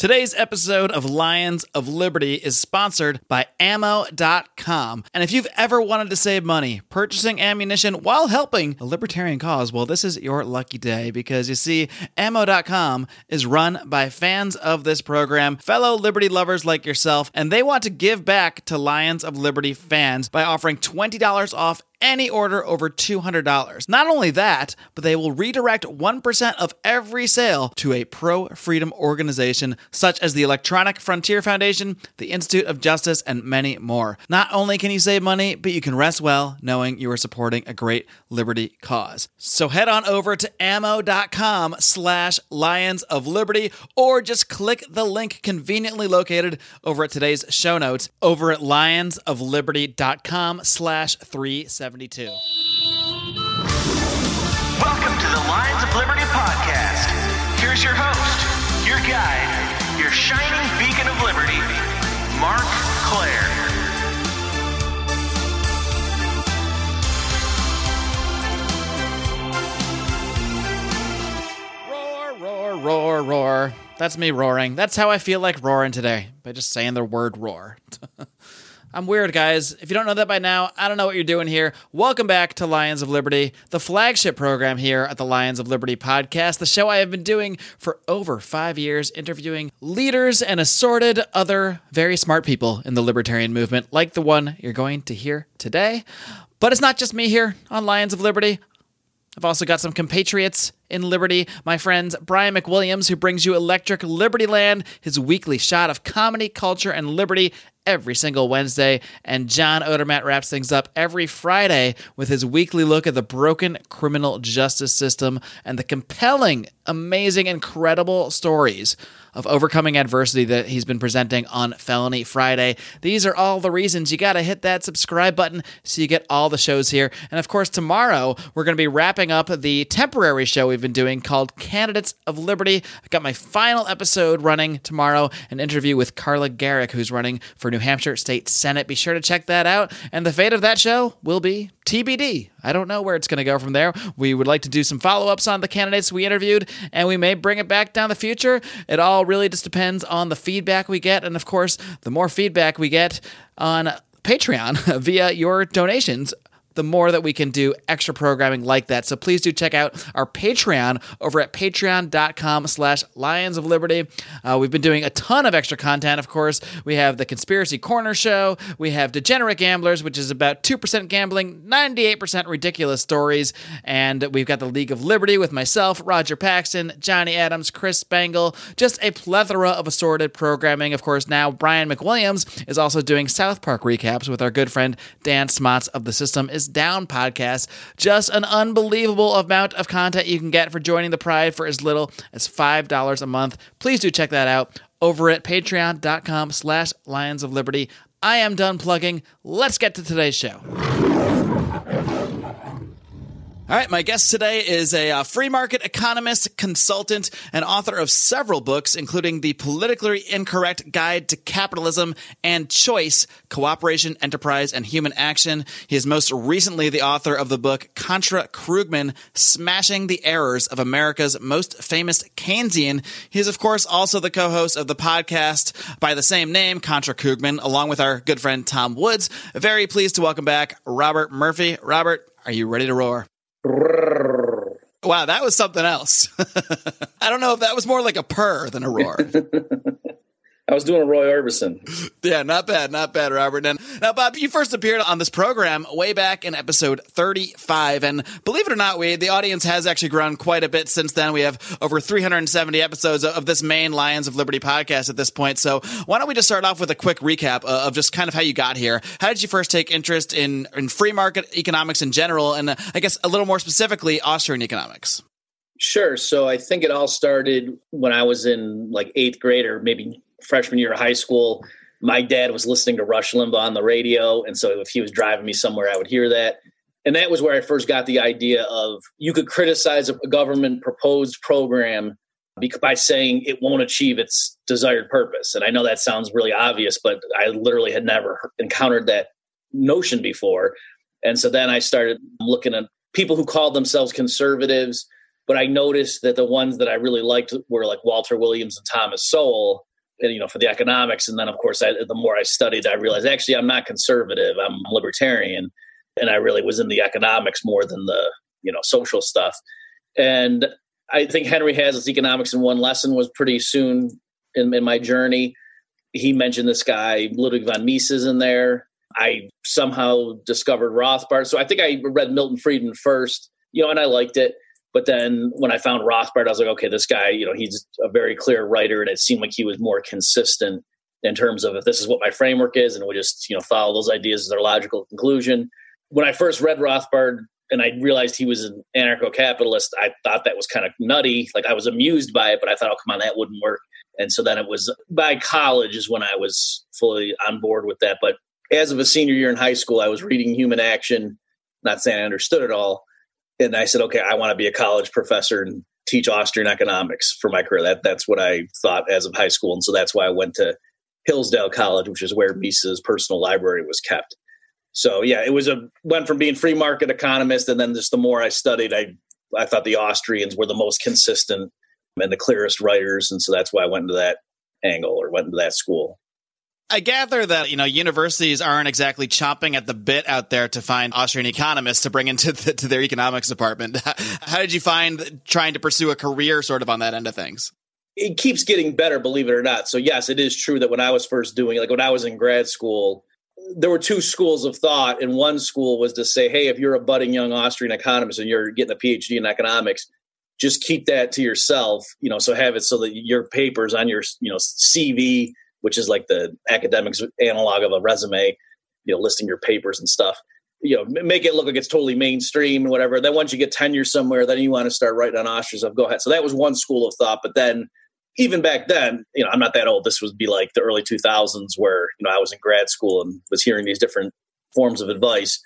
Today's episode of Lions of Liberty is sponsored by Ammo.com. And if you've ever wanted to save money purchasing ammunition while helping a libertarian cause, well, this is your lucky day because you see, Ammo.com is run by fans of this program, fellow Liberty lovers like yourself, and they want to give back to Lions of Liberty fans by offering $20 off any order over $200. Not only that, but they will redirect 1% of every sale to a pro freedom organization such as the Electronic Frontier Foundation, the Institute of Justice, and many more. Not only can you save money, but you can rest well knowing you are supporting a great liberty cause. So head on over to ammo.com slash lions of liberty or just click the link conveniently located over at today's show notes over at lionsofliberty.com slash 370. 72. Welcome to the Lions of Liberty podcast. Here's your host, your guide, your shining beacon of liberty, Marc Clair. Roar, roar, roar, roar. That's me roaring. That's how I feel like roaring today by just saying the word roar. I'm weird, guys. If you don't know that by now, I don't know what you're doing here. Welcome back to Lions of Liberty, the flagship program here at the Lions of Liberty podcast, the show I have been doing for over five years, interviewing leaders and assorted other very smart people in the libertarian movement, like the one you're going to hear today. But it's not just me here on Lions of Liberty. I've also got some compatriots in Liberty, my friends Brian McWilliams, who brings you Electric Liberty Land, his weekly shot of comedy, culture, and liberty every single Wednesday. And John Odermatt wraps things up every Friday with his weekly look at the broken criminal justice system and the compelling, amazing, incredible stories of overcoming adversity that he's been presenting on Felony Friday. These are all the reasons you got to hit that subscribe button so you get all the shows here. And of course, tomorrow we're going to be wrapping up the temporary show we've been doing called Candidates of Liberty. I've got my final episode running tomorrow, an interview with Carla Gericke, who's running for New Hampshire State Senate. Be sure to check that out. And the fate of that show will be TBD. I don't know where it's going to go from there. We would like to do some follow ups on the candidates we interviewed, and we may bring it back down the future. It all really just depends on the feedback we get. And of course, the more feedback we get on Patreon via your donations, the more that we can do extra programming like that. So please do check out our Patreon over at patreon.com slash Lions of Liberty. Uh, we've been doing a ton of extra content, of course. We have the Conspiracy Corner Show. We have Degenerate Gamblers, which is about 2% gambling, 98% ridiculous stories. And we've got the League of Liberty with myself, Roger Paxton, Johnny Adams, Chris Spangle, just a plethora of assorted programming. Of course, now Brian McWilliams is also doing South Park recaps with our good friend Dan Smots of the System is Down podcast. Just an unbelievable amount of content you can get for joining the Pride for as little as $5 a month. Please do check that out over at patreon.com slash lions of liberty. I am done plugging. Let's get to today's show. All right, my guest today is a uh, free market economist, consultant, and author of several books, including The Politically Incorrect Guide to Capitalism and Choice Cooperation, Enterprise, and Human Action. He is most recently the author of the book Contra Krugman Smashing the Errors of America's Most Famous Keynesian. He is, of course, also the co host of the podcast by the same name, Contra Krugman, along with our good friend Tom Woods. Very pleased to welcome back Robert Murphy. Robert, are you ready to roar? Wow, that was something else. I don't know if that was more like a purr than a roar. I was doing Roy Orbison. Yeah, not bad, not bad, Robert. And now, Bob, you first appeared on this program way back in episode 35. And believe it or not, we the audience has actually grown quite a bit since then. We have over 370 episodes of this main Lions of Liberty podcast at this point. So why don't we just start off with a quick recap uh, of just kind of how you got here? How did you first take interest in, in free market economics in general? And uh, I guess a little more specifically, Austrian economics? Sure. So I think it all started when I was in like eighth grade or maybe freshman year of high school, my dad was listening to Rush Limbaugh on the radio. And so if he was driving me somewhere, I would hear that. And that was where I first got the idea of you could criticize a government proposed program by saying it won't achieve its desired purpose. And I know that sounds really obvious, but I literally had never encountered that notion before. And so then I started looking at people who called themselves conservatives, but I noticed that the ones that I really liked were like Walter Williams and Thomas Sowell you know, for the economics. And then, of course, I, the more I studied, I realized actually I'm not conservative. I'm libertarian, and I really was in the economics more than the you know social stuff. And I think Henry Hazlitt's economics in one lesson was pretty soon in, in my journey. He mentioned this guy Ludwig von Mises in there. I somehow discovered Rothbard. So I think I read Milton Friedman first, you know, and I liked it. But then when I found Rothbard, I was like, okay, this guy, you know, he's a very clear writer, and it seemed like he was more consistent in terms of if this is what my framework is, and we just, you know, follow those ideas as their logical conclusion. When I first read Rothbard and I realized he was an anarcho capitalist, I thought that was kind of nutty. Like I was amused by it, but I thought, oh, come on, that wouldn't work. And so then it was by college is when I was fully on board with that. But as of a senior year in high school, I was reading Human Action, not saying I understood it all, and I said, okay, I want to be a college professor and teach Austrian economics for my career. That that's what I thought as of high school, and so that's why I went to Hillsdale College, which is where Mises' personal library was kept. So yeah, it was a went from being free market economist, and then just the more I studied, I I thought the Austrians were the most consistent and the clearest writers, and so that's why I went into that angle or went into that school. I gather that you know universities aren't exactly chomping at the bit out there to find Austrian economists to bring into the, to their economics department. How did you find trying to pursue a career sort of on that end of things? It keeps getting better, believe it or not. So yes, it is true that when I was first doing like when I was in grad school, there were two schools of thought, and one school was to say, "Hey, if you're a budding young Austrian economist and you're getting a PhD in economics, just keep that to yourself. You know, so have it so that your papers on your you know CV." Which is like the academics analog of a resume, you know, listing your papers and stuff. You know, make it look like it's totally mainstream and whatever. Then once you get tenure somewhere, then you want to start writing on Austrian stuff. Go ahead. So that was one school of thought. But then, even back then, you know, I'm not that old. This would be like the early 2000s, where you know I was in grad school and was hearing these different forms of advice.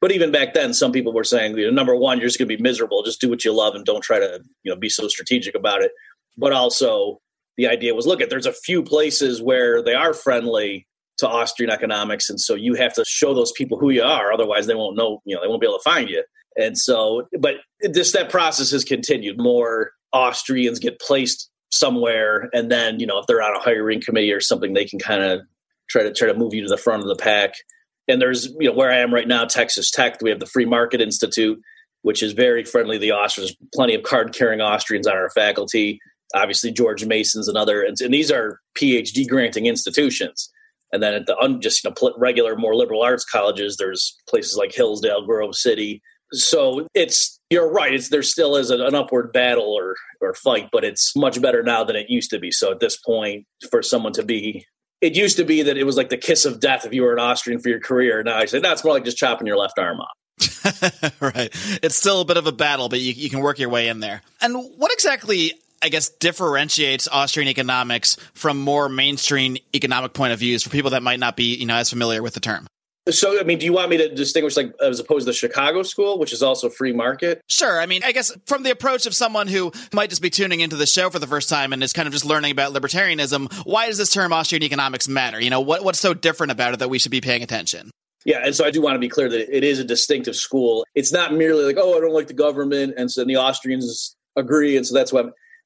But even back then, some people were saying, you know, number one, you're just going to be miserable. Just do what you love and don't try to, you know, be so strategic about it. But also, the idea was look at there's a few places where they are friendly to Austrian economics, and so you have to show those people who you are, otherwise they won't know, you know, they won't be able to find you. And so, but this that process has continued. More Austrians get placed somewhere, and then you know if they're on a hiring committee or something, they can kind of try to try to move you to the front of the pack. And there's you know where I am right now, Texas Tech. We have the Free Market Institute, which is very friendly to the Austrians. Plenty of card carrying Austrians on our faculty obviously George Mason's another, and, and these are PhD granting institutions. And then at the un, just you know, regular, more liberal arts colleges, there's places like Hillsdale, Grove City. So it's you're right. It's there still is an, an upward battle or or fight, but it's much better now than it used to be. So at this point, for someone to be it used to be that it was like the kiss of death if you were an Austrian for your career. Now I say that's more like just chopping your left arm off. right. It's still a bit of a battle, but you, you can work your way in there. And what exactly I guess differentiates Austrian economics from more mainstream economic point of views for people that might not be, you know, as familiar with the term. So, I mean, do you want me to distinguish, like, as opposed to the Chicago school, which is also free market? Sure. I mean, I guess from the approach of someone who might just be tuning into the show for the first time and is kind of just learning about libertarianism, why does this term Austrian economics matter? You know, what, what's so different about it that we should be paying attention? Yeah, and so I do want to be clear that it is a distinctive school. It's not merely like, oh, I don't like the government, and so the Austrians agree, and so that's why.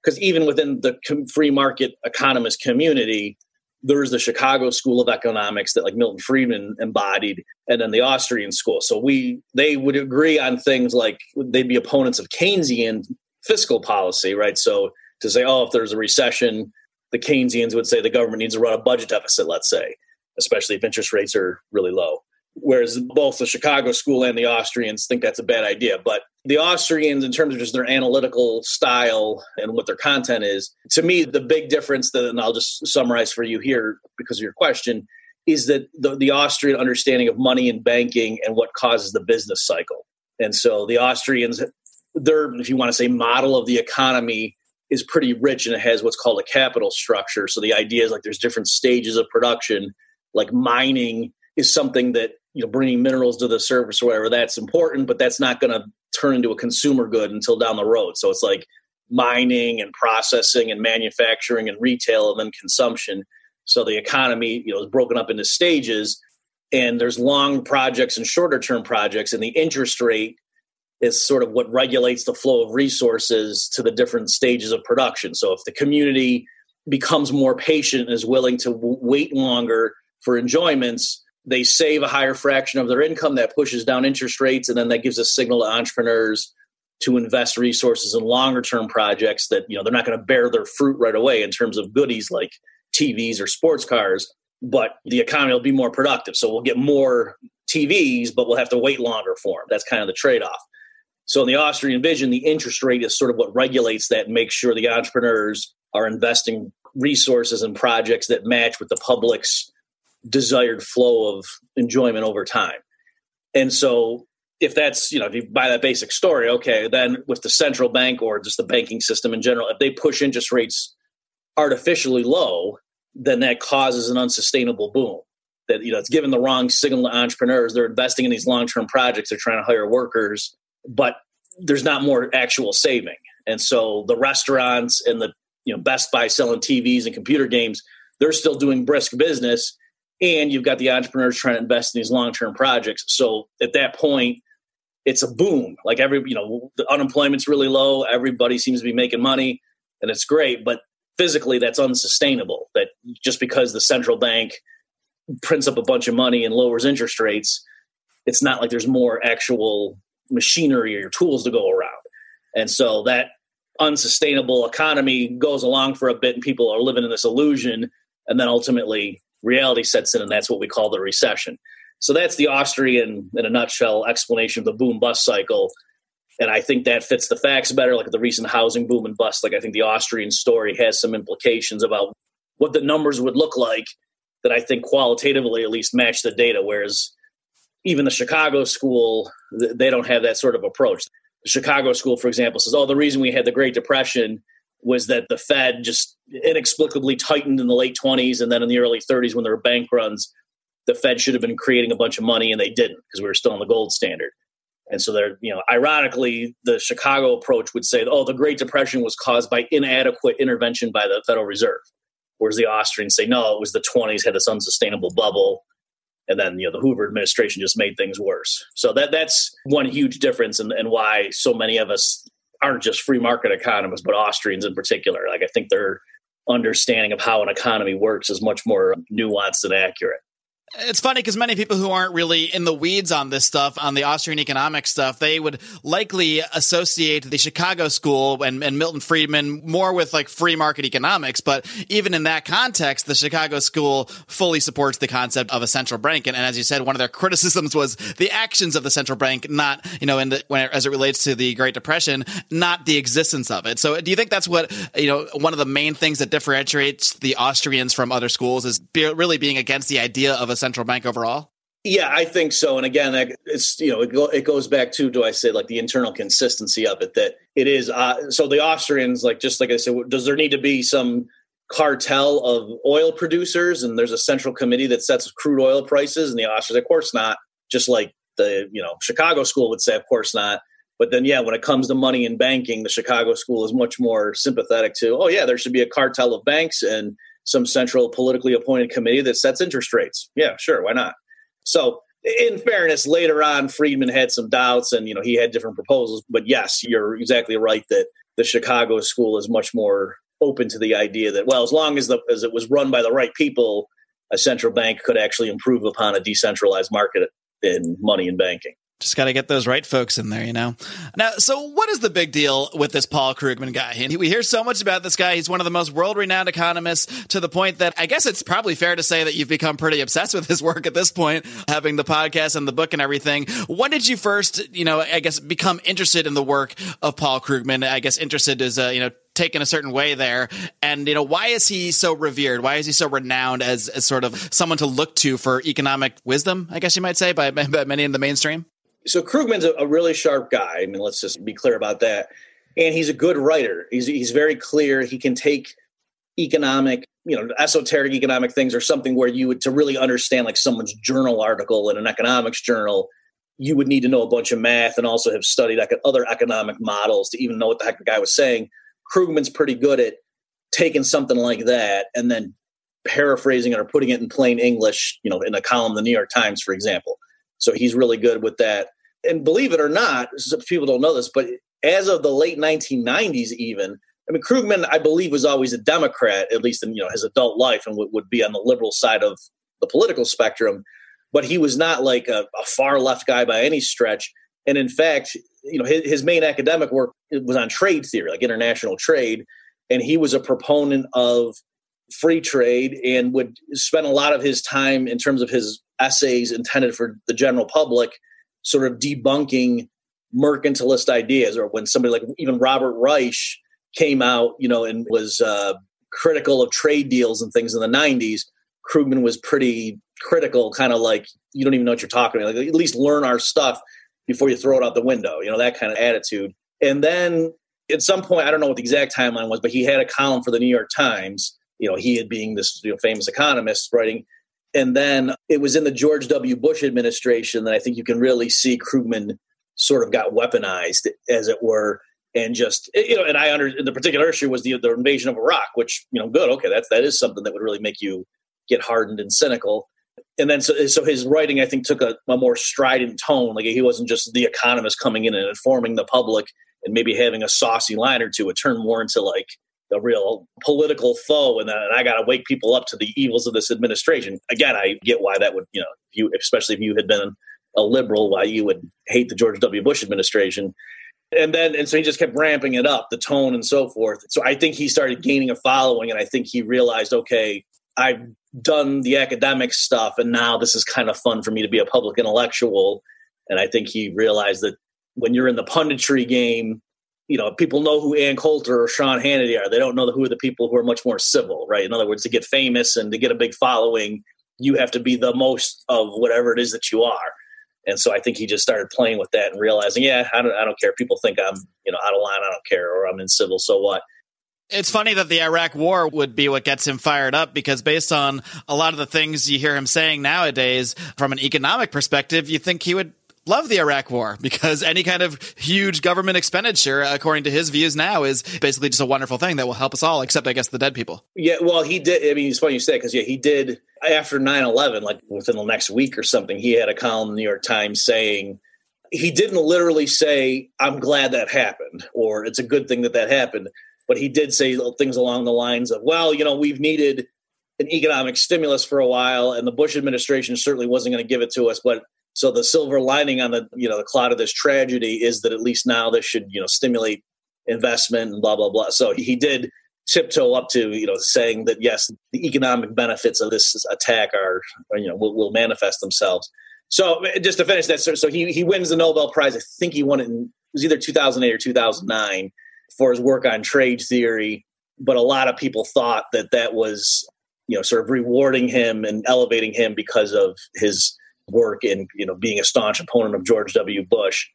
Because even within the free market economist community, there's the Chicago School of Economics that like Milton Friedman embodied, and then the Austrian school. So we they would agree on things like they'd be opponents of Keynesian fiscal policy, right? So to say, oh, if there's a recession, the Keynesians would say the government needs to run a budget deficit, let's say, especially if interest rates are really low. Whereas both the Chicago school and the Austrians think that's a bad idea. But the Austrians, in terms of just their analytical style and what their content is, to me, the big difference that, and I'll just summarize for you here because of your question, is that the, the Austrian understanding of money and banking and what causes the business cycle. And so the Austrians, their, if you want to say, model of the economy is pretty rich and it has what's called a capital structure. So the idea is like there's different stages of production, like mining is something that you know bringing minerals to the surface or whatever that's important but that's not going to turn into a consumer good until down the road. So it's like mining and processing and manufacturing and retail and then consumption. So the economy you know is broken up into stages and there's long projects and shorter term projects and the interest rate is sort of what regulates the flow of resources to the different stages of production. So if the community becomes more patient and is willing to w- wait longer for enjoyments, they save a higher fraction of their income that pushes down interest rates and then that gives a signal to entrepreneurs to invest resources in longer term projects that you know they're not going to bear their fruit right away in terms of goodies like TVs or sports cars but the economy will be more productive. So we'll get more TVs but we'll have to wait longer for them that's kind of the trade off so in the Austrian vision the interest rate is sort of what regulates that and makes sure the entrepreneurs are investing resources and projects that match with the public's desired flow of enjoyment over time. And so if that's you know if you buy that basic story okay then with the central bank or just the banking system in general if they push interest rates artificially low then that causes an unsustainable boom. That you know it's given the wrong signal to entrepreneurs. They're investing in these long-term projects. They're trying to hire workers but there's not more actual saving. And so the restaurants and the you know best buy selling tvs and computer games they're still doing brisk business and you've got the entrepreneurs trying to invest in these long-term projects so at that point it's a boom. Like every, you know, the unemployment's really low. Everybody seems to be making money and it's great. But physically, that's unsustainable. That just because the central bank prints up a bunch of money and lowers interest rates, it's not like there's more actual machinery or tools to go around. And so that unsustainable economy goes along for a bit and people are living in this illusion. And then ultimately, reality sets in, and that's what we call the recession. So that's the Austrian, in a nutshell, explanation of the boom bust cycle. And I think that fits the facts better. Like the recent housing boom and bust, like I think the Austrian story has some implications about what the numbers would look like that I think qualitatively at least match the data. Whereas even the Chicago school, they don't have that sort of approach. The Chicago school, for example, says, oh, the reason we had the Great Depression was that the Fed just inexplicably tightened in the late 20s and then in the early 30s when there were bank runs the Fed should have been creating a bunch of money and they didn't because we were still on the gold standard. And so they're, you know, ironically, the Chicago approach would say, oh, the Great Depression was caused by inadequate intervention by the Federal Reserve. Whereas the Austrians say, no, it was the 20s had this unsustainable bubble. And then, you know, the Hoover administration just made things worse. So that that's one huge difference and, and why so many of us aren't just free market economists, but Austrians in particular. Like I think their understanding of how an economy works is much more nuanced and accurate. It's funny because many people who aren't really in the weeds on this stuff, on the Austrian economic stuff, they would likely associate the Chicago school and, and, Milton Friedman more with like free market economics. But even in that context, the Chicago school fully supports the concept of a central bank. And, and as you said, one of their criticisms was the actions of the central bank, not, you know, in the, when, as it relates to the Great Depression, not the existence of it. So do you think that's what, you know, one of the main things that differentiates the Austrians from other schools is be, really being against the idea of a central bank overall? Yeah, I think so. And again, it's you know it, go, it goes back to do I say like the internal consistency of it that it is. Uh, so the Austrians, like just like I said, does there need to be some cartel of oil producers and there's a central committee that sets crude oil prices? And the Austrians, of course not. Just like the you know Chicago school would say, of course not. But then, yeah, when it comes to money and banking, the Chicago school is much more sympathetic to. Oh, yeah, there should be a cartel of banks and some central politically appointed committee that sets interest rates. Yeah, sure, why not? So, in fairness, later on, Friedman had some doubts, and you know he had different proposals. But yes, you're exactly right that the Chicago school is much more open to the idea that well, as long as the as it was run by the right people, a central bank could actually improve upon a decentralized market in money and banking. Just got to get those right folks in there, you know? Now, so what is the big deal with this Paul Krugman guy? And we hear so much about this guy. He's one of the most world renowned economists to the point that I guess it's probably fair to say that you've become pretty obsessed with his work at this point, having the podcast and the book and everything. When did you first, you know, I guess become interested in the work of Paul Krugman? I guess interested is, uh, you know, taken a certain way there. And, you know, why is he so revered? Why is he so renowned as, as sort of someone to look to for economic wisdom, I guess you might say, by, by many in the mainstream? So Krugman's a, a, really sharp guy. I mean, let's just be clear about that. And he's a good writer. He's he's very clear. He can take economic, you know, esoteric economic things or something where you would to really understand like someone's journal article in an economics journal, you would need to know a bunch of math and also have studied like other economic models to even know what the heck the guy was saying. Krugman's pretty good at taking something like that and then paraphrasing it or putting it in plain English, you know, in a column the New York Times, for example. So he's really good with that. And believe it or not, people don't know this, but as of the late 1990s, even I mean, Krugman, I believe, was always a Democrat, at least in you know his adult life, and would, be on the liberal side of the political spectrum. But he was not like a, a far left guy by any stretch. And in fact, you know, his, his main academic work was on trade theory, like international trade, and he was a proponent of free trade and would spend a lot of his time in terms of his essays intended for the general public, sort of debunking mercantilist ideas, or when somebody like even Robert Reich came out, you know, and was uh, critical of trade deals and things in the '90s. Krugman was pretty critical, kind of like you don't even know what you're talking about. Like at least learn our stuff before you throw it out the window. You know that kind of attitude. And then at some point, I don't know what the exact timeline was, but he had a column for the New York Times. You know, he had being this you know, famous economist writing. And then it was in the George W. Bush administration that I think you can really see Krugman sort of got weaponized, as it were, and just eh, you know. And I under the particular issue was the the invasion of Iraq, which you know, good, okay, that's that is something that would really make you get hardened and cynical. And then so so his writing, I think, took a, a more strident tone. Like he wasn't just the economist coming in and informing the public and maybe having a saucy line or two. It turned more into like a real political foe, and uh, then I got to wake people up to the evils of this administration. Again, I get why that would, you know, you especially if you had been a liberal, why you would hate the George W. Bush administration. And then, and so he just kept ramping it up, the tone and so forth. So I think he started gaining a following, and I think he realized, okay, I've done the academic stuff, and now this is kind of fun for me to be a public intellectual. And I think he realized that when you're in the punditry game, you know, people know who Ann Coulter or Sean Hannity are. They don't know who are the people who are much more civil, right? In other words, to get famous and to get a big following, you have to be the most of whatever it is that you are. And so I think he just started playing with that and realizing, yeah, I don't, I don't care. People think I'm, you know, out of line. I don't care, or I'm in civil. So what? It's funny that the Iraq War would be what gets him fired up because, based on a lot of the things you hear him saying nowadays, from an economic perspective, you think he would love the Iraq War because any kind of huge government expenditure, according to his views now, is basically just a wonderful thing that will help us all, except I guess the dead people. Yeah, well, he did. I mean, it's funny you say because yeah, he did after 9-11, like within the next week or something. He had a column in the New York Times saying he didn't literally say, "I'm glad that happened" or "It's a good thing that that happened," but he did say things along the lines of, "Well, you know, we've needed." An economic stimulus for a while, and the Bush administration certainly wasn't going to give it to us. But so the silver lining on the you know the cloud of this tragedy is that at least now this should you know stimulate investment and blah blah blah. So he did tiptoe up to you know saying that yes, the economic benefits of this attack are, you know will, will, manifest themselves. So just to finish that, so, so he he wins the Nobel Prize. I think he won it in it was either 2008 or 2009 for his work on trade theory. But a lot of people thought that that was you know sort of rewarding him and elevating him because of his work in you know being a staunch opponent of George W. Bush,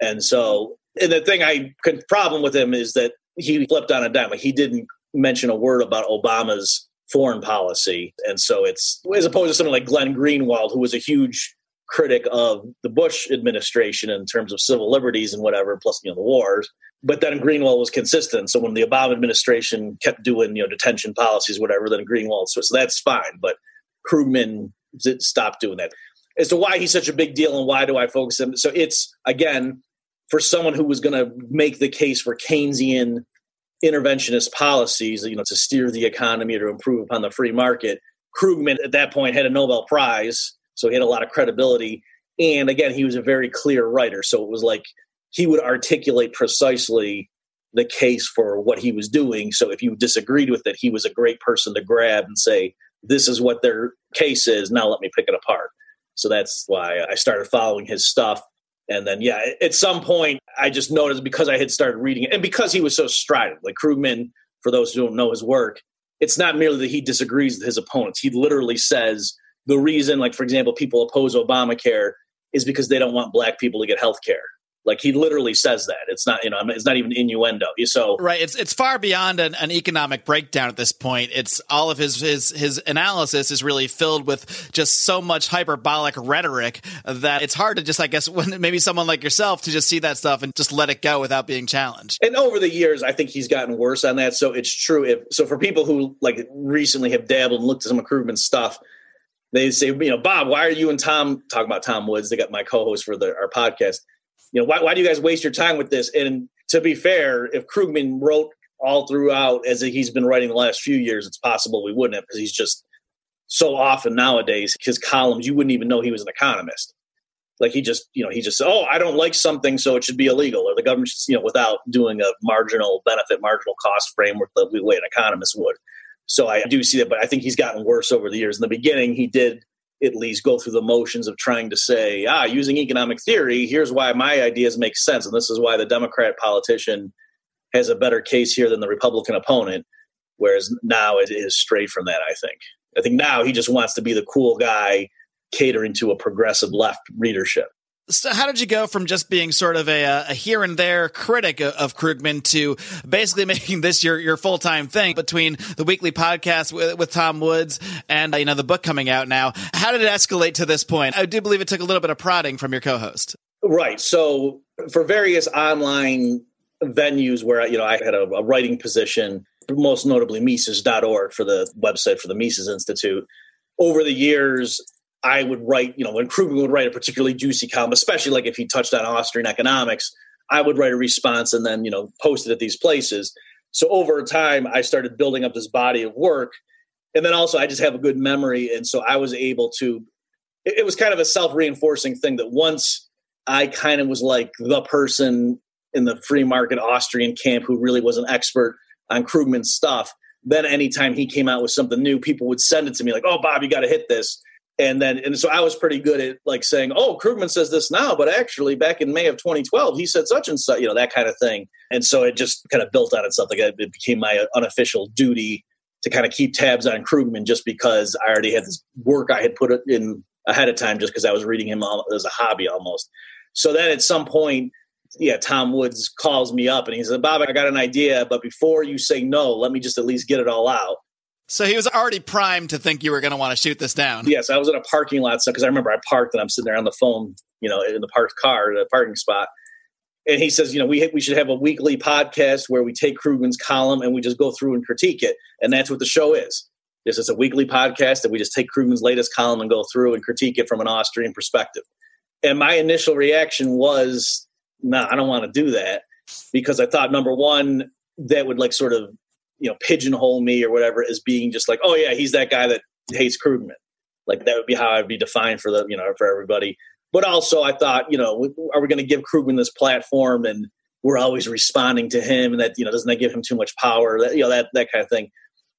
and so and the thing I could problem with him is that he flipped on a dime. He didn't mention a word about Obama's foreign policy, and so it's as opposed to someone like Glenn Greenwald, who was a huge critic of the Bush administration in terms of civil liberties and whatever, plus you know the wars. But then Greenwald was consistent. So when the Obama administration kept doing you know detention policies, whatever, then Greenwald so, so that's fine. But Krugman stopped doing that as to why he's such a big deal and why do I focus him. So it's again for someone who was going to make the case for Keynesian interventionist policies, you know, to steer the economy or to improve upon the free market. Krugman at that point had a Nobel Prize, so he had a lot of credibility. And again, he was a very clear writer, so it was like he would articulate precisely the case for what he was doing. So if you disagreed with it, he was a great person to grab and say, "This is what their case is. Now let me pick it apart." So that's why I started following his stuff. And then, yeah, at some point, I just noticed because I had started reading it and because he was so strident, like Krugman, for those who don't know his work, it's not merely that he disagrees with his opponents. He literally says the reason, like, for example, people oppose Obamacare is because they don't want black people to get health care. Like he literally says that. It's not, you know, it's not even innuendo. So right, it's it's far beyond an, an, economic breakdown at this point. It's all of his his his analysis is really filled with just so much hyperbolic rhetoric that it's hard to just, I guess, when maybe someone like yourself to just see that stuff and just let it go without being challenged. And over the years, I think he's gotten worse on that. So it's true. If so, for people who like recently have dabbled and looked at some of Krugman's stuff, they say, you know, Bob, why are you and Tom talking about Tom Woods? They got my co-host for the, our podcast you know, why, why do you guys waste your time with this? And to be fair, if Krugman wrote all throughout as he's been writing the last few years, it's possible we wouldn't have because he's just so often nowadays his columns you wouldn't even know he was an economist. Like he just, you know, he just oh, I don't like something, so it should be illegal, or the government should, you know, without doing a marginal benefit, marginal cost framework the way an economist would. So I do see that, but I think he's gotten worse over the years. In the beginning, he did at least go through the motions of trying to say, ah, using economic theory, here's why my ideas make sense, and this is why the Democrat politician has a better case here than the Republican opponent. Whereas now it is straight from that. I think. I think now he just wants to be the cool guy catering to a progressive left readership. So, how did you go from just being sort of a, uh, a here and there critic of Krugman to basically making this your, your full time thing between the weekly podcast with, with Tom Woods and uh, you know the book coming out now? How did it escalate to this point? I do believe it took a little bit of prodding from your co-host. Right. So, for various online venues where you know I had a, a writing position, most notably Mises.org for the website for the Mises Institute. Over the years, I would write, you know, when Krugman would write a particularly juicy column, especially like if he touched on Austrian economics, I would write a response and then, you know, post it at these places. So over time, I started building up this body of work. And then also, I just have a good memory. And so I was able to, it, it was kind of a self reinforcing thing that once I kind of was like the person in the free market Austrian camp who really was an expert on Krugman's stuff, then anytime he came out with something new, people would send it to me like, oh, Bob, you got to hit this and then and so I was pretty good at like saying, "Oh, Krugman says this now, but actually back in May of 2012, he said such and such," you know, that kind of thing. And so it just kind of built on itself. Like it became my unofficial duty to kind of keep tabs on Krugman, just because I already had this work I had put in ahead of time, just because I was reading him as a hobby almost. So then at some point, yeah, Tom Woods calls me up and he said, "Bob, I got an idea, but before you say no, let me just at least get it all out." So he was already primed to think you were going to want to shoot this down. Yes, I was in a parking lot so because I remember I parked and I'm sitting there on the phone, you know, in the parked car the parking spot. And he says, you know, we we should have a weekly podcast where we take Krugman's column and we just go through and critique it, and that's what the show is. This is a weekly podcast that we just take Krugman's latest column and go through and critique it from an Austrian perspective. And my initial reaction was, no, nah, I don't want to do that because I thought number one that would like sort of you know pigeonhole me or whatever as being just like oh yeah he's that guy that hates Krugman like that would be how I'd be defined for the you know for everybody. But also I thought you know are we going to give Krugman this platform and we're always responding to him and that you know doesn't that give him too much power? That you know that that kind of thing.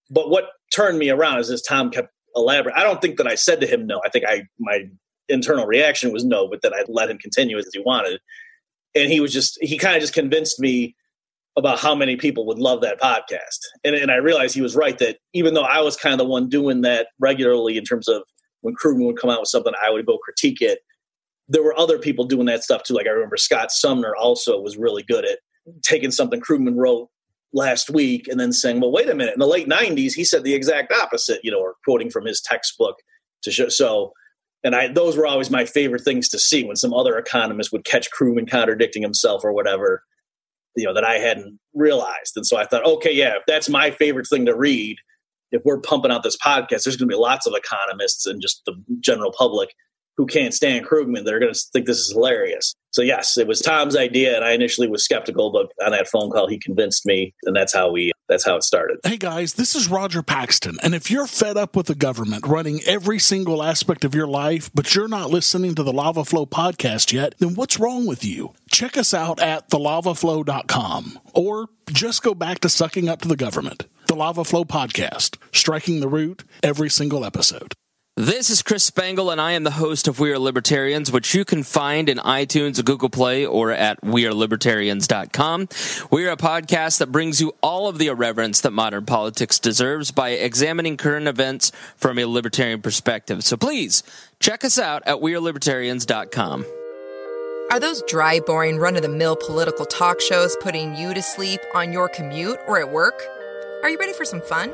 But what turned me around is as Tom kept elaborating I don't think that I said to him no. I think I my internal reaction was no but then I let him continue as he wanted. And he was just he kind of just convinced me about how many people would love that podcast. And, and I realized he was right that even though I was kind of the one doing that regularly in terms of when Krugman would come out with something, I would go critique it. There were other people doing that stuff too. Like I remember Scott Sumner also was really good at taking something Krugman wrote last week and then saying, well, wait a minute. In the late 90s, he said the exact opposite, you know, or quoting from his textbook to show. So, and I, those were always my favorite things to see when some other economist would catch Krugman contradicting himself or whatever you know that I hadn't realized. And so I thought, okay, yeah, if that's my favorite thing to read. If we're pumping out this podcast, there's going to be lots of economists and just the general public who can't stand Krugman that are going to think this is hilarious. So yes, it was Tom's idea, and I initially was skeptical, but on that phone call, he convinced me, and that's how we that's how it started. Hey guys, this is Roger Paxton, and if you're fed up with the government running every single aspect of your life, but you're not listening to the Lava Flow podcast yet, then what's wrong with you? Check us out at thelavaflow.com, or just go back to sucking up to the government. The Lava Flow podcast, striking the root every single episode. This is Chris Spangle, and I am the host of We Are Libertarians, which you can find in iTunes, Google Play, or at WeAreLibertarians.com. We are a podcast that brings you all of the irreverence that modern politics deserves by examining current events from a libertarian perspective. So please check us out at WeAreLibertarians.com. Are those dry, boring, run of the mill political talk shows putting you to sleep on your commute or at work? Are you ready for some fun?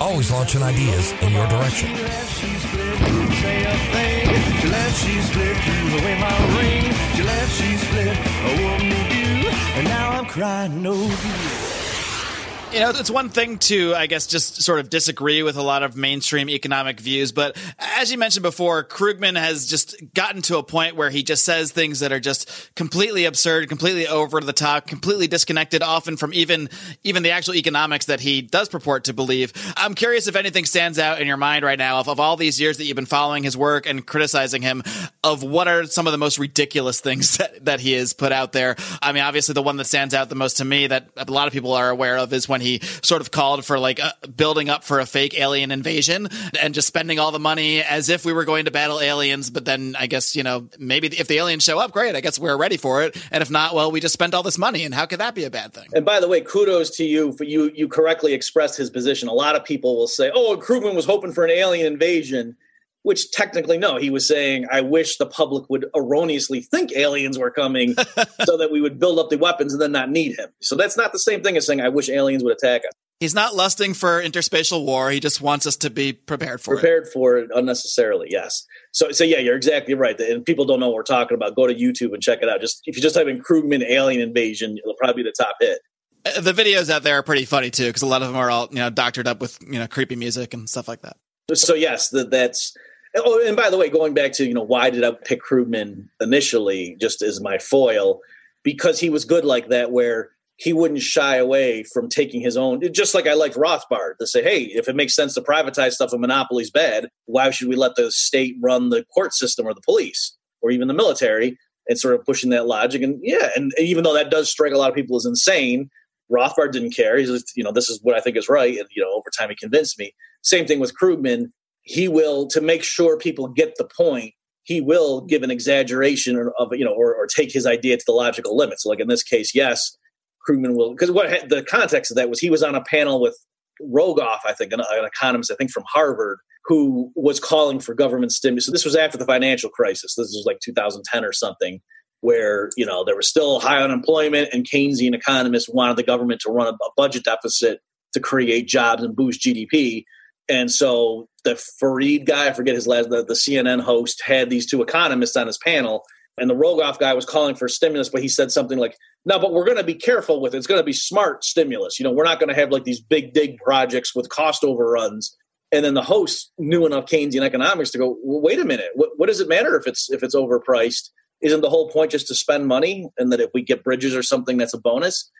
Always launching ideas in your direction. You know, it's one thing to, I guess, just sort of disagree with a lot of mainstream economic views. But as you mentioned before, Krugman has just gotten to a point where he just says things that are just completely absurd, completely over the top, completely disconnected, often from even even the actual economics that he does purport to believe. I'm curious if anything stands out in your mind right now of, of all these years that you've been following his work and criticizing him, of what are some of the most ridiculous things that, that he has put out there. I mean, obviously, the one that stands out the most to me that a lot of people are aware of is when he sort of called for like uh, building up for a fake alien invasion and just spending all the money as if we were going to battle aliens. But then I guess, you know, maybe if the aliens show up, great. I guess we're ready for it. And if not, well, we just spent all this money. And how could that be a bad thing? And by the way, kudos to you for you. You correctly expressed his position. A lot of people will say, "Oh, Krugman was hoping for an alien invasion," which technically no. He was saying, "I wish the public would erroneously think aliens were coming, so that we would build up the weapons and then not need him." So that's not the same thing as saying, "I wish aliens would attack us." He's not lusting for interspatial war. He just wants us to be prepared for it. prepared it. for it unnecessarily. Yes. So, so yeah, you're exactly right. And people don't know what we're talking about. Go to YouTube and check it out. Just if you just type in Krugman alien invasion, it'll probably be the top hit. Uh, The videos out there are pretty funny too, because a lot of them are all you know doctored up with you know creepy music and stuff like that. So yes, that that's. Oh, and by the way, going back to you know why did I pick Krugman initially, just as my foil, because he was good like that, where he wouldn't shy away from taking his own. Just like I liked Rothbard to say, hey, if it makes sense to privatize stuff and monopoly's bad, why should we let the state run the court system or the police or even the military? And sort of pushing that logic, and yeah, and even though that does strike a lot of people as insane, Rothbard didn't care. He's just, you know, this is what I think is right. And, you know, over time he convinced me. Same thing with Krugman. He will, to make sure people get the point, he will give an exaggeration of, you know, or, or take his idea to the logical limits So, like in this case, yes, Krugman will, because what the context of that was he was on a panel with Rogoff, I think, an, an economist, I think from Harvard, who was calling for government stimulus. So this was after the financial crisis. This was like 2010 or something where you know there was still high unemployment and Keynesian economists wanted the government to run a, a budget deficit to create jobs and boost GDP. And so the Fareed guy, I forget his last, the, the CNN host had these two economists on his panel, and the Rogoff guy was calling for stimulus, but he said something like, "No, but we're going to be careful with it. It's going to be smart stimulus. You know, we're not going to have like these big dig projects with cost overruns." And then the host knew enough Keynesian economics to go, well, "Wait a minute. What, what does it matter if it's if it's overpriced? Isn't the whole point just to spend money? And that if we get bridges or something, that's a bonus."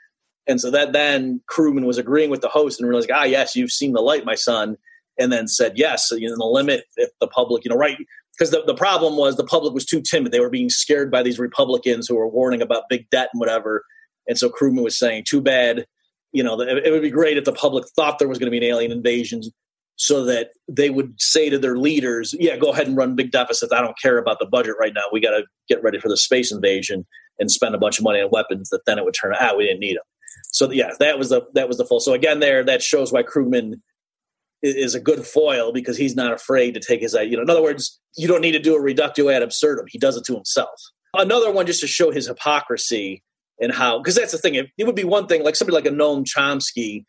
And so that then Krugman was agreeing with the host and realized, "Ah, yes, you've seen the light, my son." And then said, "Yes, so, you know, the limit if the public, you know, right." because the, the problem was the public was too timid. They were being scared by these Republicans who were warning about big debt and whatever. And so Krugman was saying, too bad, you know, it, it would be great if the public thought there was going to be an alien invasion so that they would say to their leaders, yeah, go ahead and run big deficits. I don't care about the budget right now. We got to get ready for the space invasion and spend a bunch of money on weapons that then it would turn out, ah, we didn't need them. So yeah, that was the, that was the full. So again, there, that shows why Krugman is a good foil because he's not afraid to take his you know in other words you don't need to do a reductio ad absurdum. He does it to himself. Another one just to show his hypocrisy and how because that's the thing. It, it, would be one thing like somebody like a noam chomsky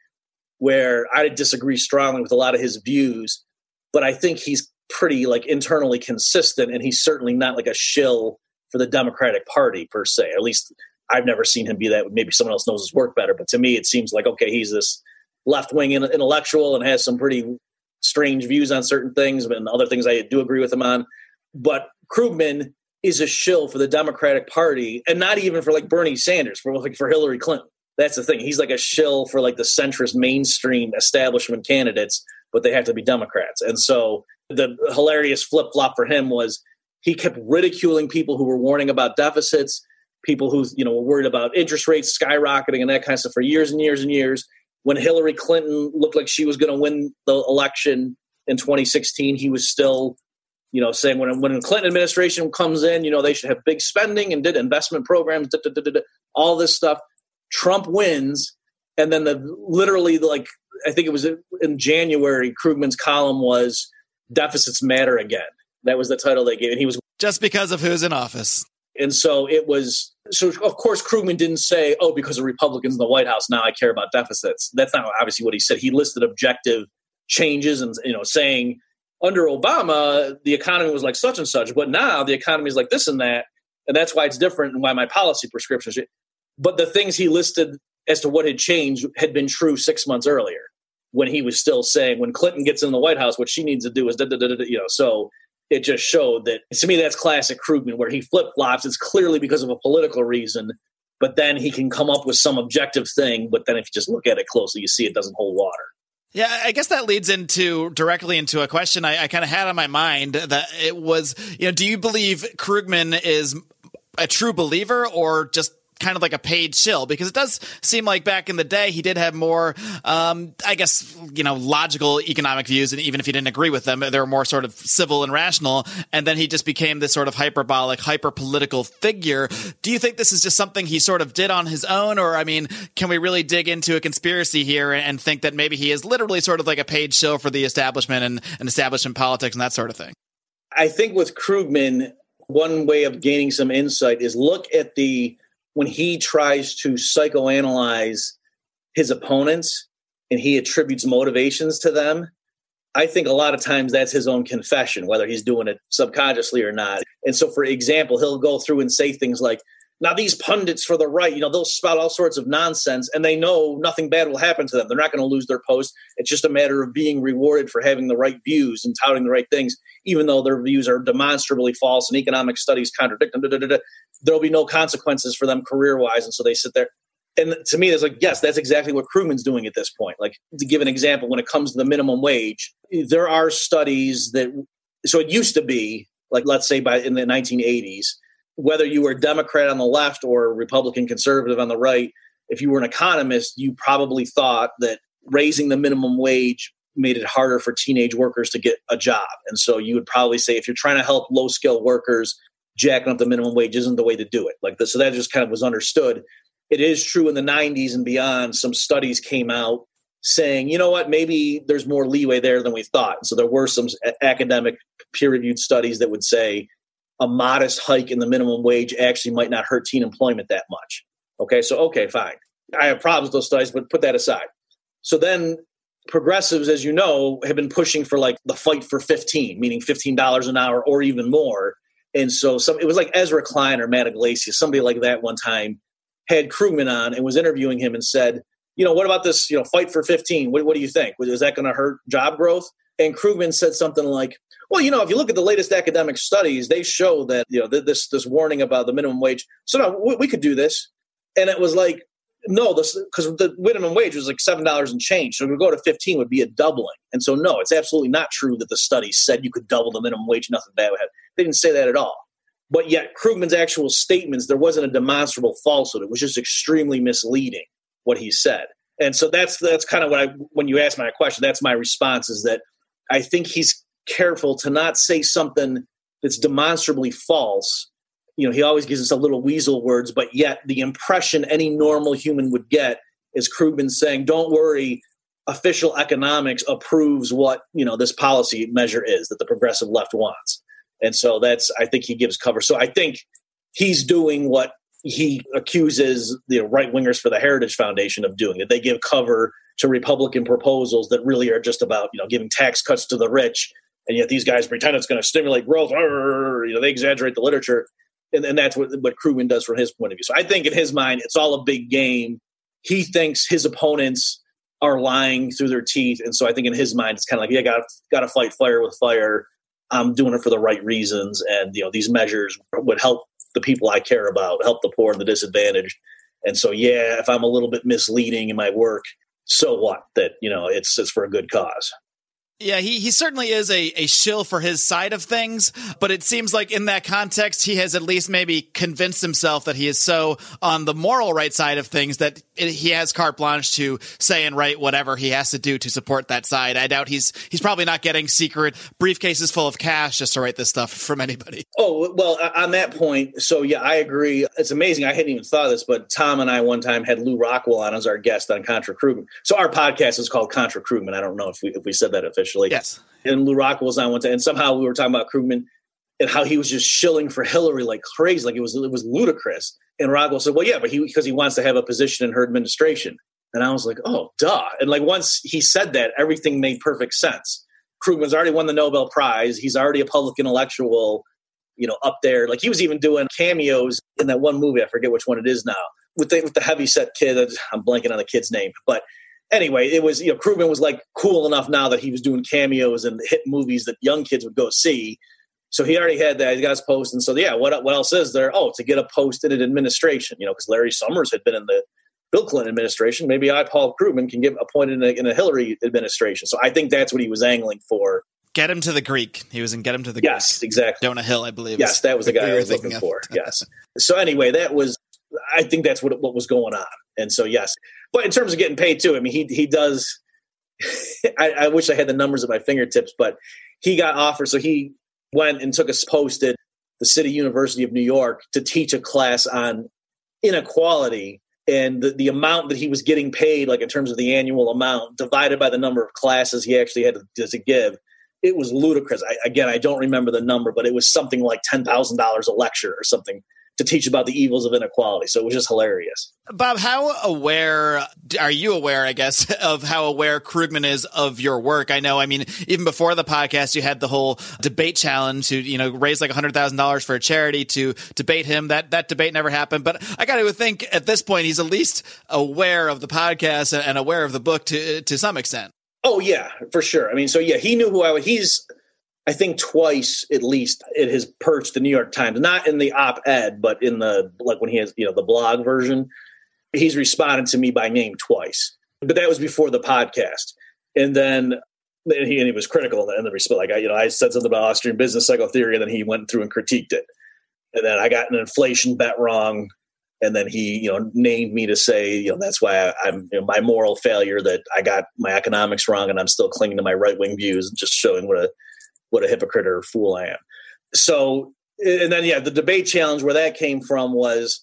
where i disagree strongly with a lot of his views but i think he's pretty like internally consistent and he's certainly not like a shill for the democratic party per se. At least i've never seen him be that. Maybe someone else knows his work better but to me it seems like okay he's this left wing intellectual and has some pretty strange views on certain things and other things I do agree with him on. But Krugman is a shill for the Democratic Party and not even for like Bernie Sanders, for like for Hillary Clinton. That's the thing. He's like a shill for like the centrist mainstream establishment candidates, but they have to be Democrats. And so the hilarious flip flop for him was he kept ridiculing people who were warning about deficits, people who you know were worried about interest rates skyrocketing and that kind of stuff for years and years and years when Hillary Clinton looked like she was going to win the election in 2016, he was still, you know, saying when when the Clinton administration comes in, you know, they should have big spending and did investment programs, da, da, da, all this stuff. Trump wins, and then the literally like I think it was in January, Krugman's column was "Deficits Matter Again." That was the title they gave, and he was just because of who's in office. And so it was. So of course, Krugman didn't say, "Oh, because of Republicans in the White House, now I care about deficits." That's not obviously what he said. He listed objective changes, and you know, saying under Obama the economy was like such and such, but now the economy is like this and that, and that's why it's different and why my policy prescriptions. But the things he listed as to what had changed had been true six months earlier when he was still saying when Clinton gets in the White House, what she needs to do is da, da, da, you know. So it just showed that to me that's classic Krugman, where he flip flops. It's clearly because of a political reason, but then he can come up with some objective thing. But then if you just look at it closely, you see it doesn't hold water. Yeah, I guess that leads into directly into a question I, I kind of had on my mind that it was, you know, do you believe Krugman is a true believer or just kind of like a paid shill because it does seem like back in the day he did have more um, i guess you know logical economic views and even if he didn't agree with them they were more sort of civil and rational and then he just became this sort of hyperbolic hyper political figure. Do you think this is just something he sort of did on his own? Or i mean can we really dig into a conspiracy here and think that maybe he is literally sort of like a paid shill for the establishment and, and establishment politics and that sort of thing? I think with krugman one way of gaining some insight is look at the when he tries to psychoanalyze his opponents and he attributes motivations to them, I think a lot of times that's his own confession, whether he's doing it subconsciously or not. And so, for example, he'll go through and say things like, now these pundits for the right, you know, they'll spout all sorts of nonsense and they know nothing bad will happen to them. They're not going to lose their post. It's just a matter of being rewarded for having the right views and touting the right things, even though their views are demonstrably false and economic studies contradict them. Da, da, da, There'll be no consequences for them career wise. And so they sit there. And to me, it's like, yes, that's exactly what Krugman's doing at this point. Like, to give an example, when it comes to the minimum wage, there are studies that, so it used to be, like, let's say by in the 1980s, whether you were Democrat on the left or Republican conservative on the right, if you were an economist, you probably thought that raising the minimum wage made it harder for teenage workers to get a job. And so you would probably say if you're trying to help low skill workers, jacking up the minimum wage isn't the way to do it. Like this, so that just kind of was understood. It is true in the 90s and beyond, some studies came out saying, you know what, maybe there's more leeway there than we thought. And so there were some academic peer reviewed studies that would say a modest hike in the minimum wage actually might not hurt teen employment that much. Okay, so okay, fine. I have problems with those studies, but put that aside. So then progressives, as you know, have been pushing for like the fight for 15, meaning $15 an hour or even more. And so some it was like Ezra Klein or Matt Yglesias, somebody like that one time had Krugman on and was interviewing him and said, you know, what about this, you know, fight for 15? What, what do you think? Is that going to hurt job growth? And Krugman said something like, well, you know, if you look at the latest academic studies, they show that you know this this warning about the minimum wage. So no, we, we could do this, and it was like no, this because the minimum wage was like seven dollars and change. So to go to fifteen would be a doubling, and so no, it's absolutely not true that the study said you could double the minimum wage. Nothing bad would happen. They didn't say that at all. But yet, Krugman's actual statements, there wasn't a demonstrable falsehood. It was just extremely misleading what he said. And so that's that's kind of what I when you ask my question, that's my response is that I think he's careful to not say something that's demonstrably false. You know, he always gives us a little weasel words, but yet the impression any normal human would get is Krugman saying, "Don't worry, official economics approves what you know this policy measure is that the progressive left wants." And so that's I think he gives cover. So I think he's doing what he accuses the right wingers for the Heritage Foundation of doing that they give cover to Republican proposals that really are just about you know giving tax cuts to the rich and yet these guys pretend it's going to stimulate growth. You know, they exaggerate the literature, and, and that's what what Krugman does from his point of view. So I think in his mind, it's all a big game. He thinks his opponents are lying through their teeth, and so I think in his mind, it's kind of like, yeah, got got to fight fire with fire. I'm doing it for the right reasons, and you know, these measures would help the people I care about, help the poor and the disadvantaged. And so, yeah, if I'm a little bit misleading in my work, so what? That you know, it's it's for a good cause. Yeah, he, he certainly is a, a shill for his side of things, but it seems like in that context, he has at least maybe convinced himself that he is so on the moral right side of things that it, he has carte blanche to say and write whatever he has to do to support that side. I doubt he's he's probably not getting secret briefcases full of cash just to write this stuff from anybody. Oh, well, uh, on that point, so yeah, I agree. It's amazing. I hadn't even thought of this, but Tom and I one time had Lew Rockwell on as our guest on Contra Krugman. So our podcast is called Contra Krugman. I don't know if we if we said that officially officially. Yes. And Lew Rockwell was on one time, and somehow we were talking about Krugman and how he was just shilling for Hillary like crazy, like it was it was ludicrous. And Rockwell said, "Well, yeah, but he because he wants to have a position in her administration." And I was like, "Oh, duh!" And like once he said that, everything made perfect sense. Krugman's already won the Nobel Prize. He's already a public intellectual, you know, up there. Like he was even doing cameos in that one movie. I forget which one it is now with the with the heavy set kid. I'm blanking on the kid's name, but anyway, it was you know Krugman was like cool enough now that he was doing cameos and hit movies that young kids would go see. So he already had that. He got his post, and so yeah, what what else is there? Oh, to get a post in an administration, you know, because Larry Summers had been in the Bill Clinton administration. Maybe I, Paul Krugman, can get appointed in a, in a Hillary administration. So I think that's what he was angling for. Get him to the Greek. He was in Get him to the yes, Greek. exactly. Jonah Hill, I believe. Yes, that was the guy I was looking for. yes. So anyway, that was. I think that's what what was going on, and so yes, but in terms of getting paid too, I mean, he he does. I, I, wish I had the numbers at my fingertips, but he got offered. So he went and took a post at the City University of New York to teach a class on inequality and the, the amount that he was getting paid, like in terms of the annual amount, divided by the number of classes he actually had to, to give, it was ludicrous. I, again, I don't remember the number, but it was something like ten thousand dollars a lecture or something to teach about the evils of inequality. So it was just hilarious. Bob, how aware are you aware, I guess, of how aware Krugman is of your work? I know, I mean, even before the podcast, you had the whole debate challenge to, you know, raise like $100,000 for a charity to debate him. That, that debate never happened. But I got to think at this point, he's at least aware of the podcast and aware of the book to, to some extent. Oh yeah, for sure. I mean, so yeah, he knew who I was. He's, I think twice at least it has perched the New York Times, not in the op-ed, but in the like when he has you know the blog version. He's responded to me by name twice, but that was before the podcast, and then and he, and he was critical in the response. Like I, you know, I said something about Austrian business cycle theory, and then he went through and critiqued it, and then I got an inflation bet wrong, and then he you know named me to say you know that's why I, am you know, my moral failure that I got my economics wrong, and I'm still clinging to my right wing views, and just showing what a what a hypocrite or fool I am. So, and then, yeah, the debate challenge where that came from was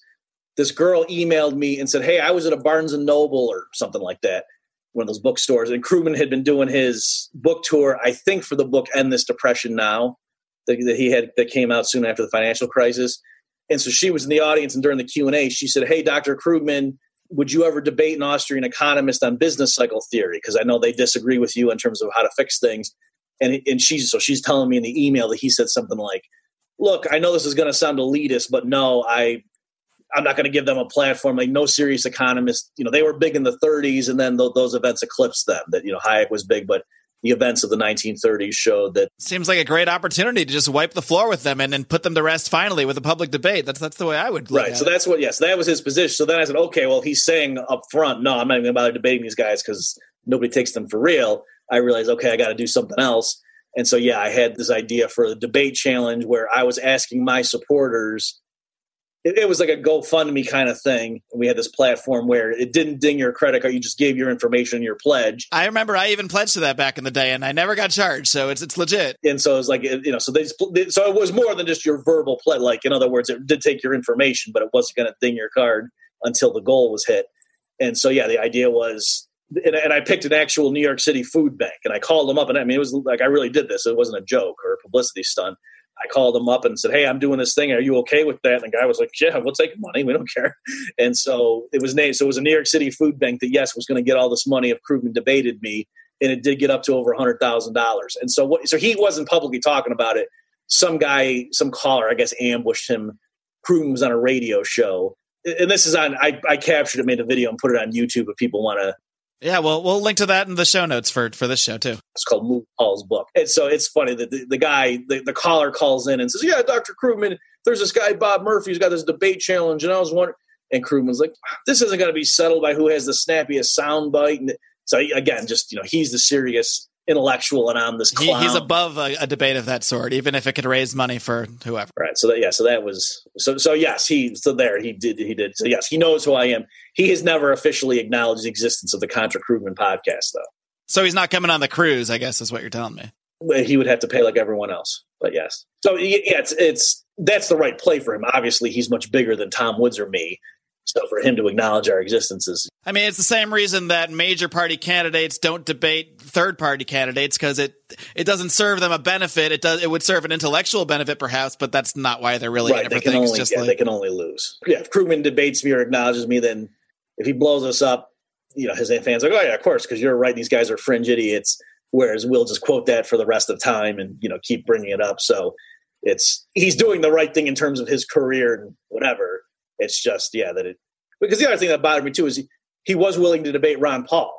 this girl emailed me and said, Hey, I was at a Barnes and Noble or something like that, one of those bookstores. And Krugman had been doing his book tour, I think, for the book End This Depression Now, that, that he had that came out soon after the financial crisis. And so she was in the audience, and during the Q and A, she said, "Hey, Dr. Krugman, would you ever debate an Austrian economist on business cycle theory? Because I know they disagree with you in terms of how to fix things." And and she's so she's telling me in the email that he said something like, "Look, I know this is going to sound elitist, but no, I." I'm not going to give them a platform. Like no serious economist, you know, they were big in the 30s, and then th- those events eclipsed them. That you know, Hayek was big, but the events of the 1930s showed that seems like a great opportunity to just wipe the floor with them and then put them to rest finally with a public debate. That's that's the way I would. right. So it. that's what. Yes, that was his position. So then I said, okay, well, he's saying up front, no, I'm not even going to bother debating these guys because nobody takes them for real. I realized, okay, I got to do something else. And so, yeah, I had this idea for the debate challenge where I was asking my supporters. It, it, was like a GoFundMe kind of thing. And we had this platform where it didn't ding your credit card; you just gave your information and your pledge. I remember I even pledged to that back in the day, and I never got charged, so it's it's legit. And so it was like you know, so they so it was more than just your verbal pledge. Like in other words, it did take your information, but it wasn't going to ding your card until the goal was hit. And so, yeah, the idea was and, and, I picked an actual New York City food bank and I called them up and I mean it was like I really did this. It wasn't a joke or a publicity stunt. I called them up and said, "Hey, I'm doing this thing. Are you okay with that?" And the guy was like, "Yeah, we'll take money. We don't care." And so it was named. So it was a New York City food bank that yes was going to get all this money if Krugman debated me, and it did get up to over a hundred thousand dollars. And so what? So he wasn't publicly talking about it. Some guy, some caller, I guess, ambushed him. Krugman was on a radio show, and this is on. I, I captured it, made a video, and put it on YouTube if people want to yeah, well, we'll link to that in the show notes for for this show too. It's called Paul's book. And so it's funny that the, the guy, the, the caller calls in and says, "Yeah, Dr. Krugman, there's this guy Bob Murphy who's got this debate challenge," and I was wondering. And Krugman's like, "This isn't going to be settled by who has the snappiest soundbite." And so again, just you know, he's the serious intellectual and I'm this He, clown. he's above a, a debate of that sort, even if it could raise money for whoever. Right. So that yeah. So that was so so yes. He so there he did he did so yes he knows who I am. He has never officially acknowledged the existence of the Contra Krugman podcast though. So he's not coming on the cruise, I guess, is what you're telling me. He would have to pay like everyone else. But yes. So yeah, it's it's that's the right play for him. Obviously, he's much bigger than Tom Woods or me. So for him to acknowledge our existences, I mean, it's the same reason that major party candidates don't debate third party candidates because it it doesn't serve them a benefit. It does it would serve an intellectual benefit perhaps, but that's not why they're really right? They can only just yeah, like they can only lose. Yeah, if Krugman debates me or acknowledges me, then if he blows us up, you know, his fans are like, oh yeah, of course, because you're right. These guys are fringe idiots. Whereas we'll just quote that for the rest of time and you know keep bringing it up. So it's he's doing the right thing in terms of his career and whatever. It's just yeah that it because the other thing that bothered me too is he, he was willing to debate Ron Paul,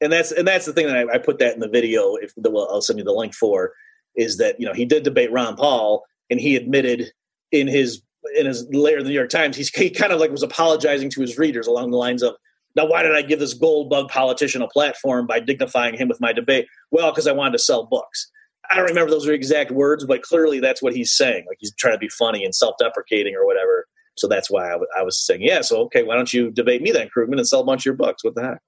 and that's and that's the thing that I, I put that in the video. If the, well, I'll send you the link for is that you know he did debate Ron Paul and he admitted in his in his later in the New York Times he's he kind of like was apologizing to his readers along the lines of now why did I give this gold bug politician a platform by dignifying him with my debate? Well, because I wanted to sell books. I don't remember those are exact words, but clearly that's what he's saying. Like he's trying to be funny and self-deprecating or whatever. So that's why I, w- I was saying, yeah. So okay, why don't you debate me then, Krugman, and sell a bunch of your books? What the heck?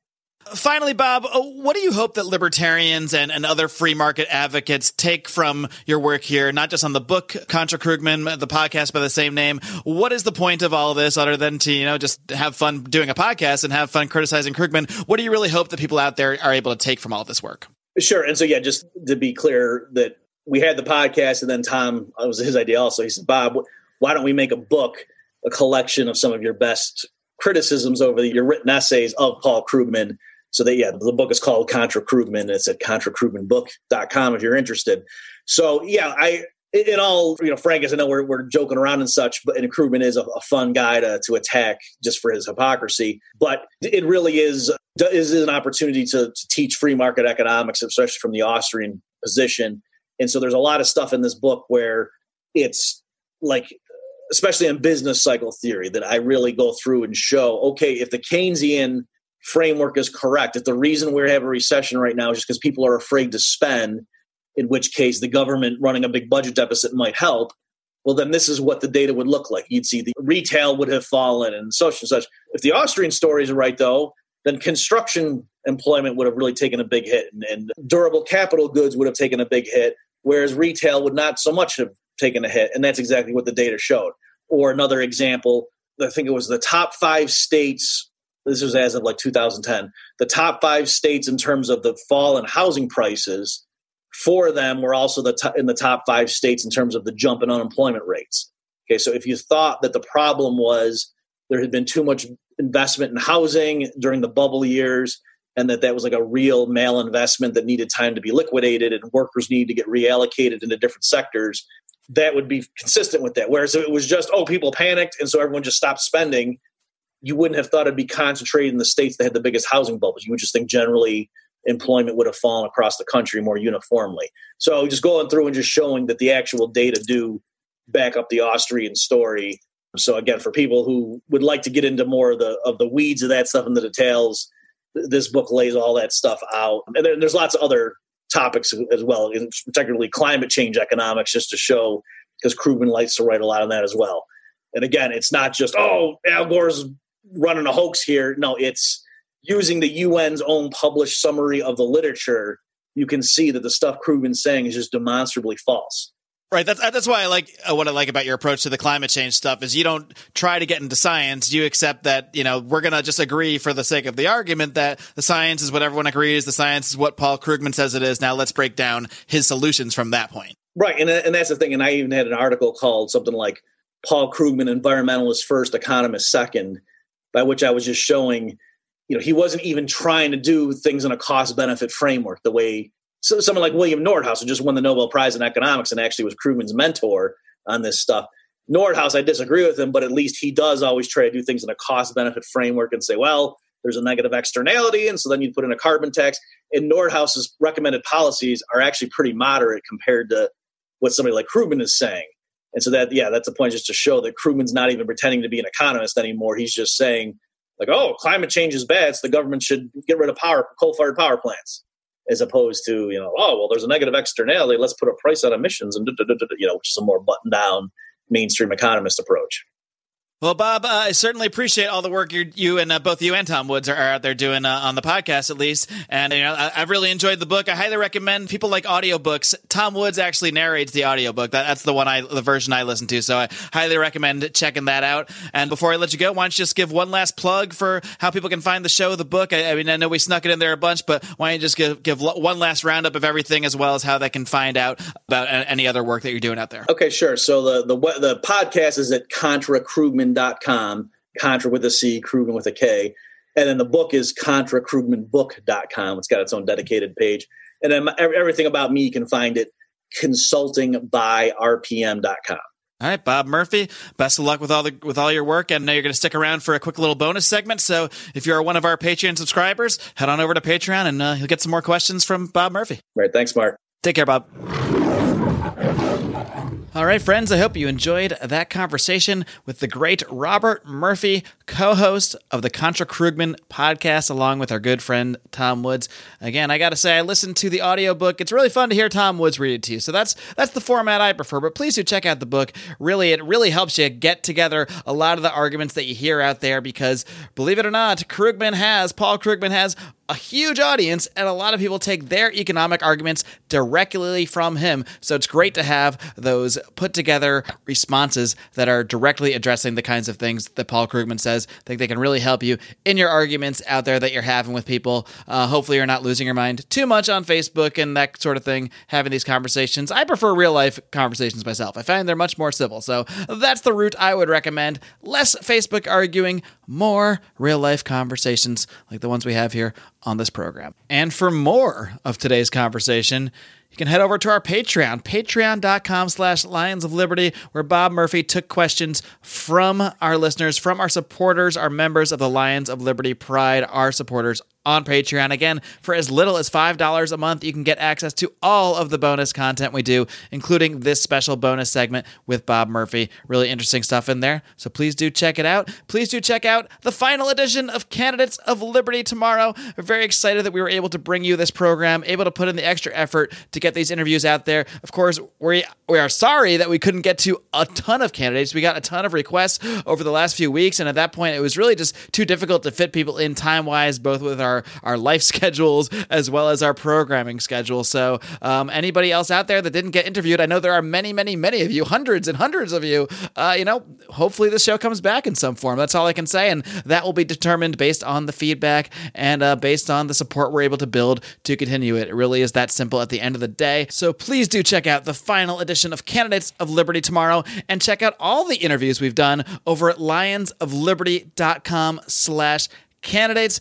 Finally, Bob, uh, what do you hope that libertarians and, and other free market advocates take from your work here, not just on the book Contra Krugman, the podcast by the same name? What is the point of all this other than to, you know, just have fun doing a podcast and have fun criticizing Krugman? What do you really hope that people out there are able to take from all this work? Sure. And so, yeah, just to be clear that we had the podcast and then Tom, it was his idea also. He said, Bob, why don't we make a book, a collection of some of your best criticisms over the, your written essays of Paul Krugman? So that, yeah, the book is called Contra Krugman. It's at contrakrugmanbook.com if you're interested. So, yeah, I, in all, you know, Frank, as I know we're, we're joking around and such, but and Krugman is a, a fun guy to, to attack just for his hypocrisy. But it really is is an opportunity to, to teach free market economics, especially from the Austrian position. And so there's a lot of stuff in this book where it's like, especially in business cycle theory, that I really go through and show okay, if the Keynesian framework is correct, if the reason we have a recession right now is just because people are afraid to spend, in which case the government running a big budget deficit might help. Well, then this is what the data would look like. You'd see the retail would have fallen and such and such. If the Austrian stories are right, though, then construction employment would have really taken a big hit and, and, durable capital goods would have taken a big hit, whereas retail would not so much have taken a hit. And that's exactly what the data showed. Or another example, I think it was the top five states, this was as of like 2010, the top five states in terms of the fall in housing prices, four of them were also the top, in the top five states in terms of the jump in unemployment rates. Okay, so if you thought that the problem was there had been too much investment in housing during the bubble years and that that was like a real malinvestment that needed time to be liquidated and workers need to get reallocated into different sectors that would be consistent with that. Whereas if it was just oh people panicked and so everyone just stopped spending you wouldn't have thought it'd be concentrated in the states that had the biggest housing bubbles. You would just think generally employment would have fallen across the country more uniformly. So just going through and just showing that the actual data do back up the austrian story. So again, for people who would like to get into more of the of the weeds of that stuff and the details, this book lays all that stuff out. And there, there's lots of other topics as well, particularly climate change economics, just to show because Krugman likes to write a lot on that as well. And again, it's not just oh Al Gore's running a hoax here. No, it's using the UN's own published summary of the literature. You can see that the stuff Krugman's saying is just demonstrably false. Right. That's that's why I like uh, what I like about your approach to the climate change stuff is you don't try to get into science. You accept that you know we're gonna just agree for the sake of the argument that the science is what everyone agrees. The science is what Paul Krugman says it is. Now let's break down his solutions from that point. Right, and and that's the thing. And I even had an article called something like Paul Krugman, environmentalist first, economist second, by which I was just showing, you know, he wasn't even trying to do things in a cost benefit framework the way so someone like William Nordhaus, who just won the Nobel Prize in economics and actually was Krugman's mentor on this stuff. Nordhaus, I disagree with him, but at least he does always try to do things in a cost benefit framework and say, well, there's a negative externality, and so then you put in a carbon tax. And Nordhaus's recommended policies are actually pretty moderate compared to what somebody like Krugman is saying. And so that, yeah, that's a point just to show that Krugman's not even pretending to be an economist anymore. He's just saying, like, oh, climate change is bad, so the government should get rid of power, coal-fired power plants as opposed to you know oh well there's a negative externality let's put a price on emissions and you know which is a more button down mainstream economist approach well, Bob, uh, I certainly appreciate all the work you and uh, both you and Tom Woods are, are out there doing uh, on the podcast, at least. And you know, I, have really enjoyed the book. I highly recommend people like audiobooks. Tom Woods actually narrates the audiobook. That, that's the one I, the version I listen to. So I highly recommend checking that out. And before I let you go, why don't you just give one last plug for how people can find the show, the book? I, I mean, I know we snuck it in there a bunch, but why don't you just give give one last roundup of everything as well as how they can find out about any other work that you're doing out there? Okay, sure. So the the the podcast is at ContraKrugman krugman.com, Contra with a C, Krugman with a K. And then the book is contrakrugmanbook.com. It's got its own dedicated page. And then everything about me, you can find it consulting by consultingbyRPM.com. All right, Bob Murphy. Best of luck with all the with all your work, and now you're going to stick around for a quick little bonus segment. So, if you're one of our Patreon subscribers, head on over to Patreon, and uh, you'll get some more questions from Bob Murphy. All right, thanks, Mark. Take care, Bob. All right, friends, I hope you enjoyed that conversation with the great Robert Murphy, co host of the Contra Krugman podcast, along with our good friend Tom Woods. Again, I got to say, I listened to the audiobook. It's really fun to hear Tom Woods read it to you. So that's that's the format I prefer, but please do check out the book. Really, it really helps you get together a lot of the arguments that you hear out there because, believe it or not, Krugman has, Paul Krugman has a huge audience, and a lot of people take their economic arguments directly from him. So it's great to have those put together responses that are directly addressing the kinds of things that Paul Krugman says. I think they can really help you in your arguments out there that you're having with people. Uh, hopefully, you're not losing your mind too much on Facebook and that sort of thing, having these conversations. I prefer real life conversations myself. I find they're much more civil. So that's the route I would recommend. Less Facebook arguing, more real life conversations like the ones we have here on this program. And for more of today's conversation, you can head over to our Patreon, patreon.com slash Lions of Liberty, where Bob Murphy took questions from our listeners, from our supporters, our members of the Lions of Liberty Pride, our supporters on Patreon. Again, for as little as $5 a month, you can get access to all of the bonus content we do, including this special bonus segment with Bob Murphy. Really interesting stuff in there. So please do check it out. Please do check out the final edition of Candidates of Liberty tomorrow. We're very excited that we were able to bring you this program, able to put in the extra effort to get these interviews out there. Of course, we we are sorry that we couldn't get to a ton of candidates. We got a ton of requests over the last few weeks, and at that point, it was really just too difficult to fit people in time wise, both with our our life schedules as well as our programming schedule. So, um, anybody else out there that didn't get interviewed, I know there are many, many, many of you, hundreds and hundreds of you. Uh, you know, hopefully the show comes back in some form. That's all I can say, and that will be determined based on the feedback and uh, based on the support we're able to build to continue it. It really is that simple at the end of the day. So please do check out the final edition of Candidates of Liberty tomorrow, and check out all the interviews we've done over at lionsofliberty.com slash candidates.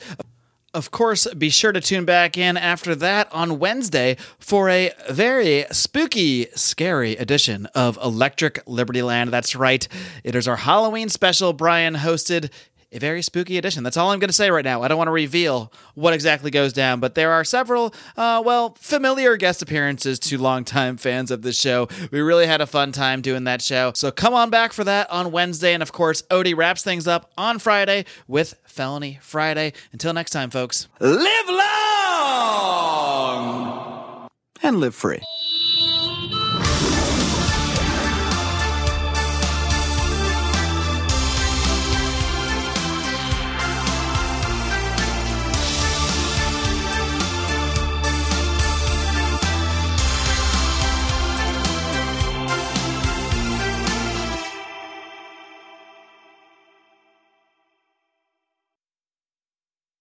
Of course, be sure to tune back in after that on Wednesday for a very spooky, scary edition of Electric Liberty Land. That's right. It is our Halloween special. Brian hosted a very spooky edition. That's all I'm going to say right now. I don't want to reveal what exactly goes down, but there are several, uh, well, familiar guest appearances to longtime fans of the show. We really had a fun time doing that show. So come on back for that on Wednesday. And of course, Odie wraps things up on Friday with Felony Friday. Until next time, folks, live long and live free.